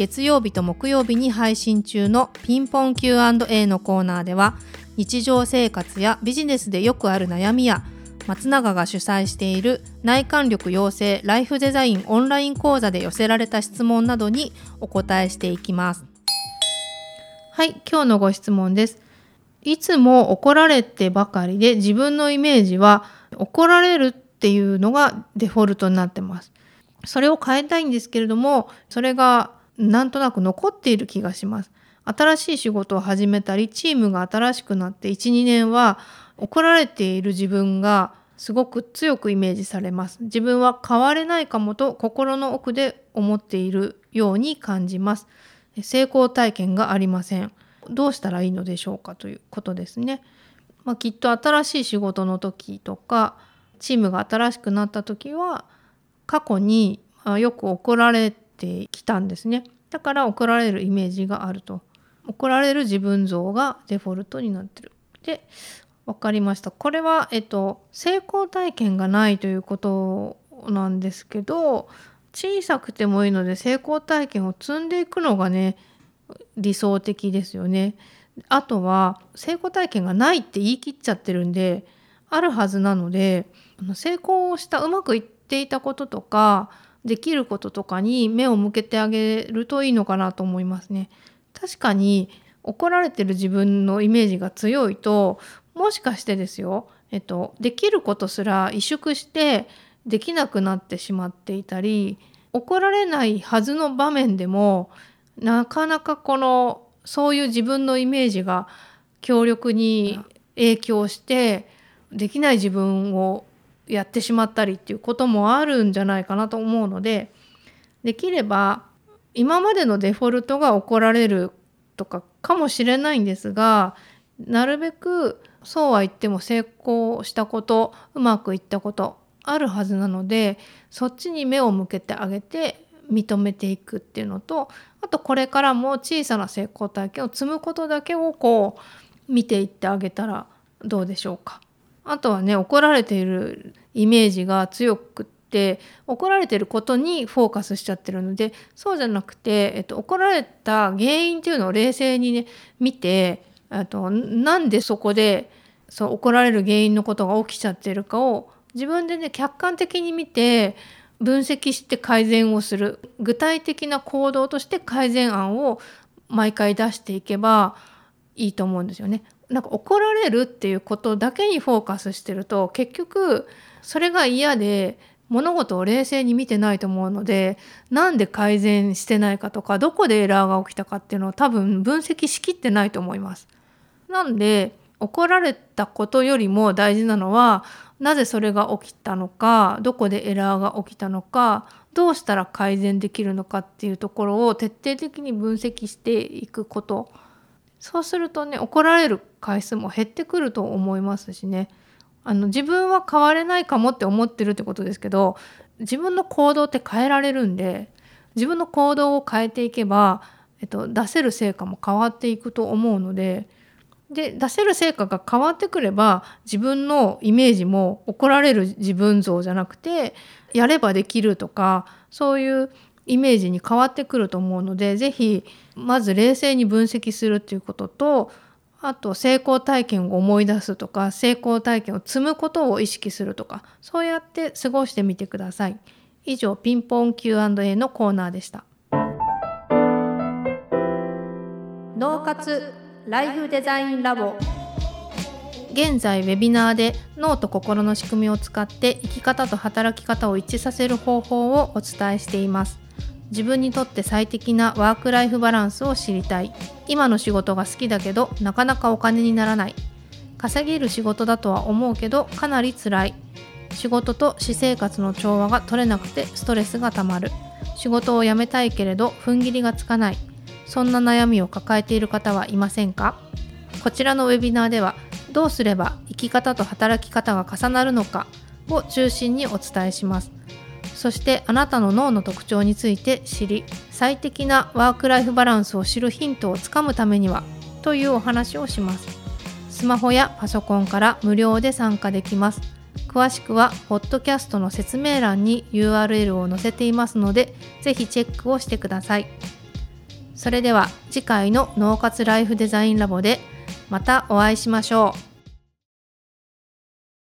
月曜日と木曜日に配信中のピンポン Q&A のコーナーでは日常生活やビジネスでよくある悩みや松永が主催している内観力養成ライフデザインオンライン講座で寄せられた質問などにお答えしていきます。はい、今日のご質問です。いつも怒られてばかりで自分のイメージは怒られるっていうのがデフォルトになってます。それを変えたいんですけれども、それがなんとなく残っている気がします。新しい仕事を始めたりチームが新しくなって12年は怒られている自分がすごく強くイメージされます。自分は変われないかもと心の奥で思っているように感じます。成功体験がありません。どうしたらいいのでしょうかということですね、まあ、きっと新しい仕事の時とかチームが新しくなった時は過去によく怒られてきたんですね。だから怒られるイメージがあると。怒られる自分像がデフォルトになってる。で分かりました。これは、えっと、成功体験がないということなんですけど小さくてもいいので成功体験を積んでいくのがね理想的ですよね。あとは成功体験がないって言い切っちゃってるんであるはずなので成功したうまくいっていたこととかできることとかに目を向けてあげるといいのかなと思いますね。確かに怒られてる自分のイメージが強いともしかしてですよ、えっと、できることすら萎縮してできなくなってしまっていたり怒られないはずの場面でもなかなかこのそういう自分のイメージが強力に影響してできない自分をやってしまったりっていうこともあるんじゃないかなと思うのでできれば今までのデフォルトが怒られるとかかもしれないんですがなるべくそうは言っても成功したことうまくいったことあるはずなのでそっちに目を向けてあげて認めていくっていうのとあとこれからも小さな成功体験を積むことだけをこう見ていってあげたらどうでしょうか。あとはね怒られているイメージが強くって怒られてることにフォーカスしちゃってるのでそうじゃなくて、えっと、怒られた原因っていうのを冷静にね見てとなんでそこでそう怒られる原因のことが起きちゃってるかを自分でね客観的に見て分析して改善をする具体的な行動として改善案を毎回出していけばいいと思うんですよね。なんか怒られるっていうことだけにフォーカスしてると結局それが嫌で物事を冷静に見てないと思うのでなんで改善してないかとかどこでエラーが起きたかっていうのを多分分析しきってないと思います。なんで怒られたことよりも大事なのはなぜそれが起きたのかどこでエラーが起きたのかどうしたら改善できるのかっていうところを徹底的に分析していくことそうするとね怒られる回数も減ってくると思いますしね。あの自分は変われないかもって思ってるってことですけど自分の行動って変えられるんで自分の行動を変えていけば、えっと、出せる成果も変わっていくと思うのでで出せる成果が変わってくれば自分のイメージも怒られる自分像じゃなくてやればできるとかそういうイメージに変わってくると思うので是非まず冷静に分析するっていうこととあと成功体験を思い出すとか成功体験を積むことを意識するとかそうやって過ごしてみてください。以上ピンポン Q&A のコーナーでした。脳活ライフデザインラボ現在ウェビナーで脳と心の仕組みを使って生き方と働き方を一致させる方法をお伝えしています自分にとって最適なワークライフバランスを知りたい。今の仕事が好きだけどなかなかお金にならない。稼げる仕事だとは思うけどかなり辛い。仕事と私生活の調和が取れなくてストレスがたまる。仕事を辞めたいけれど踏ん切りがつかない。そんな悩みを抱えている方はいませんか？こちらのウェビナーではどうすれば生き方と働き方が重なるのかを中心にお伝えします。そしてあなたの脳の特徴について知り最適なワーク・ライフ・バランスを知るヒントをつかむためにはというお話をします。スマホやパソコンから無料で参加できます。詳しくはポッドキャストの説明欄に URL を載せていますのでぜひチェックをしてください。それでは次回の脳活ライフデザインラボでまたお会いしましょう。